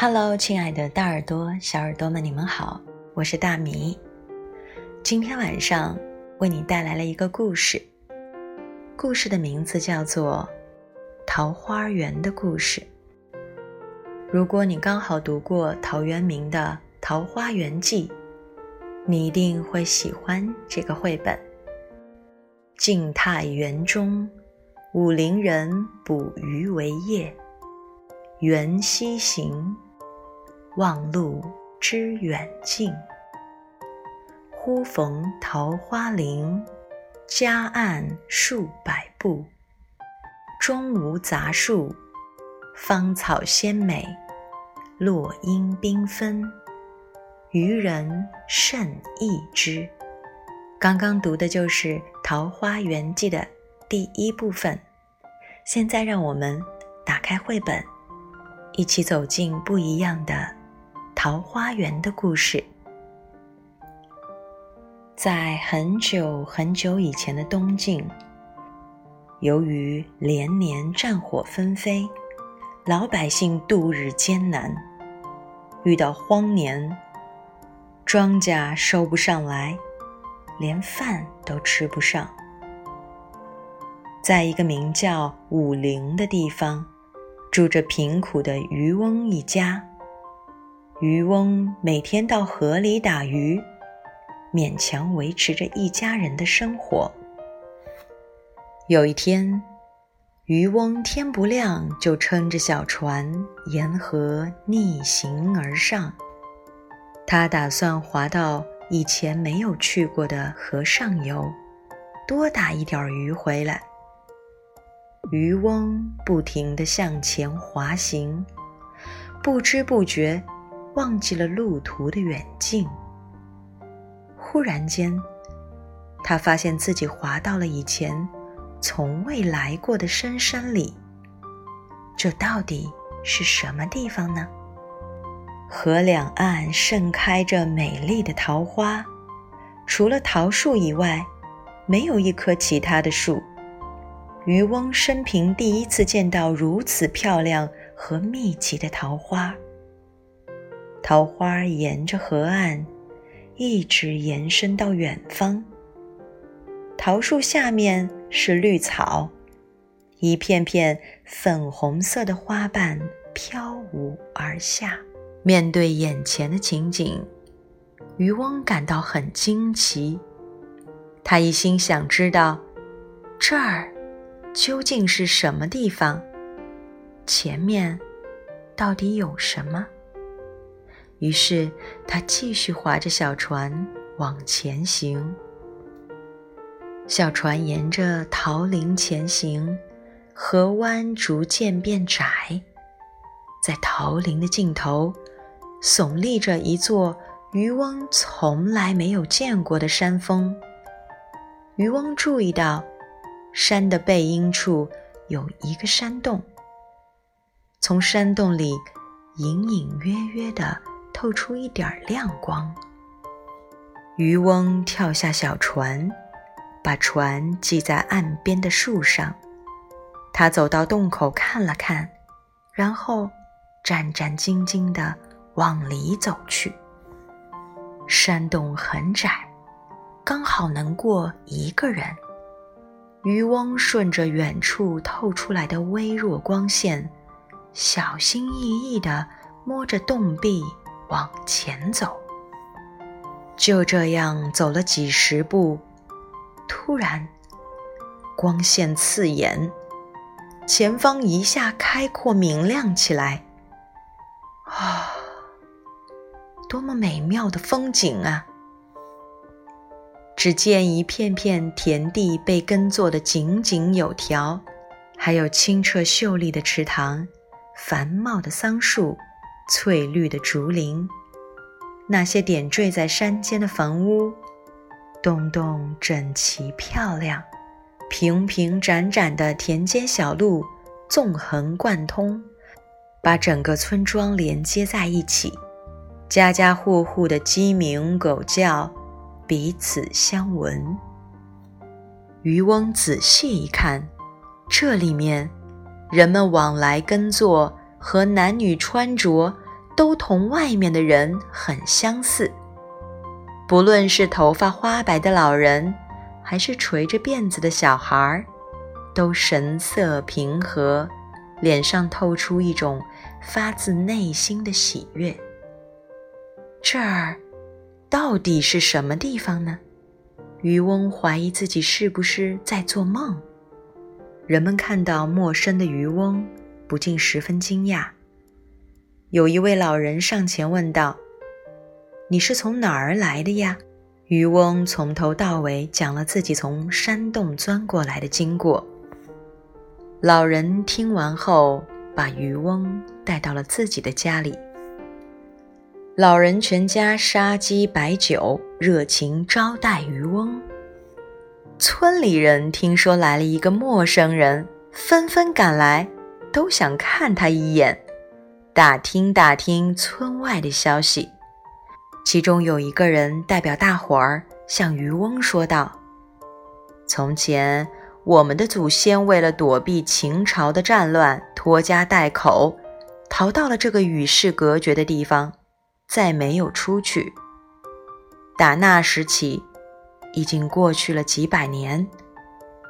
Hello，亲爱的大耳朵、小耳朵们，你们好，我是大米。今天晚上为你带来了一个故事，故事的名字叫做《桃花源的故事》。如果你刚好读过陶渊明的《桃花源记》，你一定会喜欢这个绘本。晋太元中，武陵人捕鱼为业，缘溪行。望路知远近，忽逢桃花林，夹岸数百步，中无杂树，芳草鲜美，落英缤纷，渔人甚异之。刚刚读的就是《桃花源记》的第一部分。现在让我们打开绘本，一起走进不一样的。桃花源的故事，在很久很久以前的东晋，由于连年战火纷飞，老百姓度日艰难，遇到荒年，庄稼收不上来，连饭都吃不上。在一个名叫武陵的地方，住着贫苦的渔翁一家。渔翁每天到河里打鱼，勉强维持着一家人的生活。有一天，渔翁天不亮就撑着小船沿河逆行而上。他打算划到以前没有去过的河上游，多打一点鱼回来。渔翁不停地向前滑行，不知不觉。忘记了路途的远近。忽然间，他发现自己滑到了以前从未来过的深山里。这到底是什么地方呢？河两岸盛开着美丽的桃花，除了桃树以外，没有一棵其他的树。渔翁生平第一次见到如此漂亮和密集的桃花。桃花沿着河岸，一直延伸到远方。桃树下面是绿草，一片片粉红色的花瓣飘舞而下。面对眼前的情景，渔翁感到很惊奇。他一心想知道，这儿究竟是什么地方？前面到底有什么？于是他继续划着小船往前行。小船沿着桃林前行，河湾逐渐变窄。在桃林的尽头，耸立着一座渔翁从来没有见过的山峰。渔翁注意到，山的背阴处有一个山洞，从山洞里隐隐约约的。透出一点亮光。渔翁跳下小船，把船系在岸边的树上。他走到洞口看了看，然后战战兢兢地往里走去。山洞很窄，刚好能过一个人。渔翁顺着远处透出来的微弱光线，小心翼翼地摸着洞壁。往前走，就这样走了几十步，突然光线刺眼，前方一下开阔明亮起来。啊，多么美妙的风景啊！只见一片片田地被耕作的井井有条，还有清澈秀丽的池塘，繁茂的桑树。翠绿的竹林，那些点缀在山间的房屋，栋栋整齐漂亮，平平展展的田间小路纵横贯通，把整个村庄连接在一起。家家户户的鸡鸣狗叫，彼此相闻。渔翁仔细一看，这里面人们往来耕作。和男女穿着都同外面的人很相似。不论是头发花白的老人，还是垂着辫子的小孩儿，都神色平和，脸上透出一种发自内心的喜悦。这儿到底是什么地方呢？渔翁怀疑自己是不是在做梦。人们看到陌生的渔翁，不禁十分惊讶。有一位老人上前问道：“你是从哪儿来的呀？”渔翁从头到尾讲了自己从山洞钻过来的经过。老人听完后，把渔翁带到了自己的家里。老人全家杀鸡摆酒，热情招待渔翁。村里人听说来了一个陌生人，纷纷赶来，都想看他一眼，打听打听村外的消息。其中有一个人代表大伙儿向渔翁说道：“从前，我们的祖先为了躲避秦朝的战乱，拖家带口，逃到了这个与世隔绝的地方。”再没有出去。打那时起，已经过去了几百年，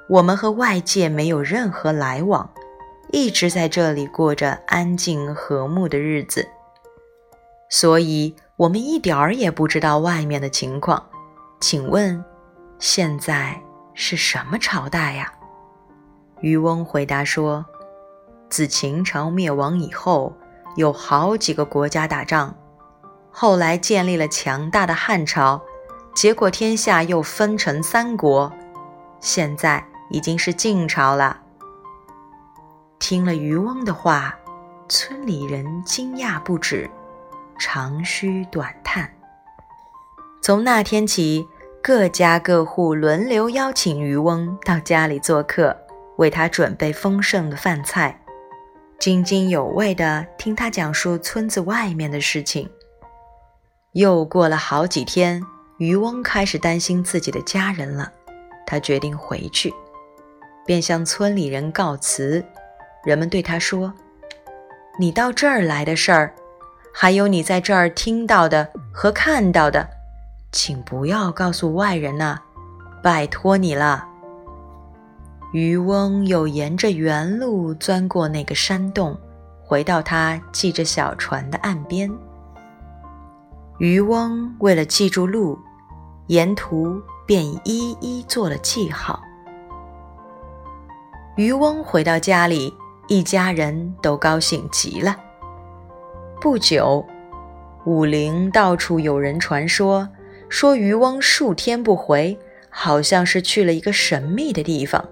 我们和外界没有任何来往，一直在这里过着安静和睦的日子。所以，我们一点儿也不知道外面的情况。请问，现在是什么朝代呀？渔翁回答说：“自秦朝灭亡以后，有好几个国家打仗。”后来建立了强大的汉朝，结果天下又分成三国，现在已经是晋朝了。听了渔翁的话，村里人惊讶不止，长吁短叹。从那天起，各家各户轮流邀请渔翁到家里做客，为他准备丰盛的饭菜，津津有味地听他讲述村子外面的事情。又过了好几天，渔翁开始担心自己的家人了。他决定回去，便向村里人告辞。人们对他说：“你到这儿来的事儿，还有你在这儿听到的和看到的，请不要告诉外人呐，拜托你了。”渔翁又沿着原路钻过那个山洞，回到他系着小船的岸边。渔翁为了记住路，沿途便一一做了记号。渔翁回到家里，一家人都高兴极了。不久，武陵到处有人传说，说渔翁数天不回，好像是去了一个神秘的地方。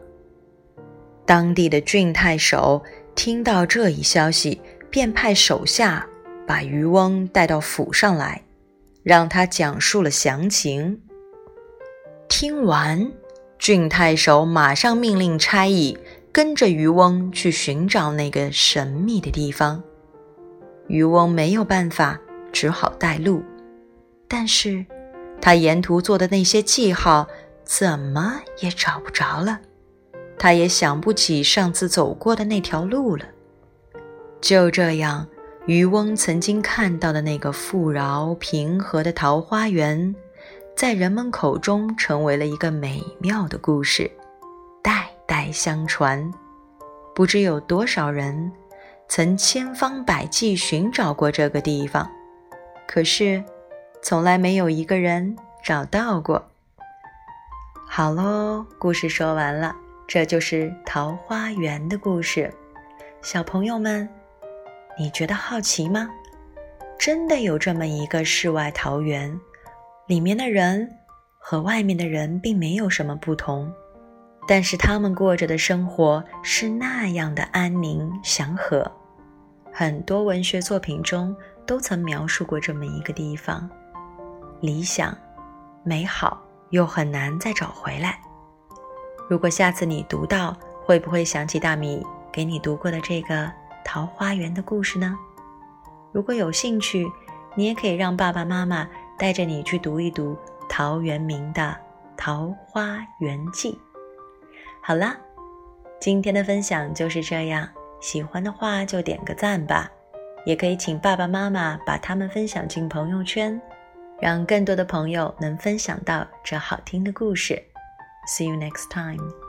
当地的郡太守听到这一消息，便派手下把渔翁带到府上来。让他讲述了详情。听完，郡太守马上命令差役跟着渔翁去寻找那个神秘的地方。渔翁没有办法，只好带路。但是，他沿途做的那些记号怎么也找不着了。他也想不起上次走过的那条路了。就这样。渔翁曾经看到的那个富饶平和的桃花源，在人们口中成为了一个美妙的故事，代相传。不知有多少人曾千方百计寻找过这个地方，可是从来没有一个人找到过。好喽，故事说完了，这就是桃花源的故事，小朋友们。你觉得好奇吗？真的有这么一个世外桃源，里面的人和外面的人并没有什么不同，但是他们过着的生活是那样的安宁祥和。很多文学作品中都曾描述过这么一个地方，理想、美好又很难再找回来。如果下次你读到，会不会想起大米给你读过的这个？桃花源的故事呢？如果有兴趣，你也可以让爸爸妈妈带着你去读一读陶渊明的《桃花源记》。好啦，今天的分享就是这样，喜欢的话就点个赞吧。也可以请爸爸妈妈把他们分享进朋友圈，让更多的朋友能分享到这好听的故事。See you next time.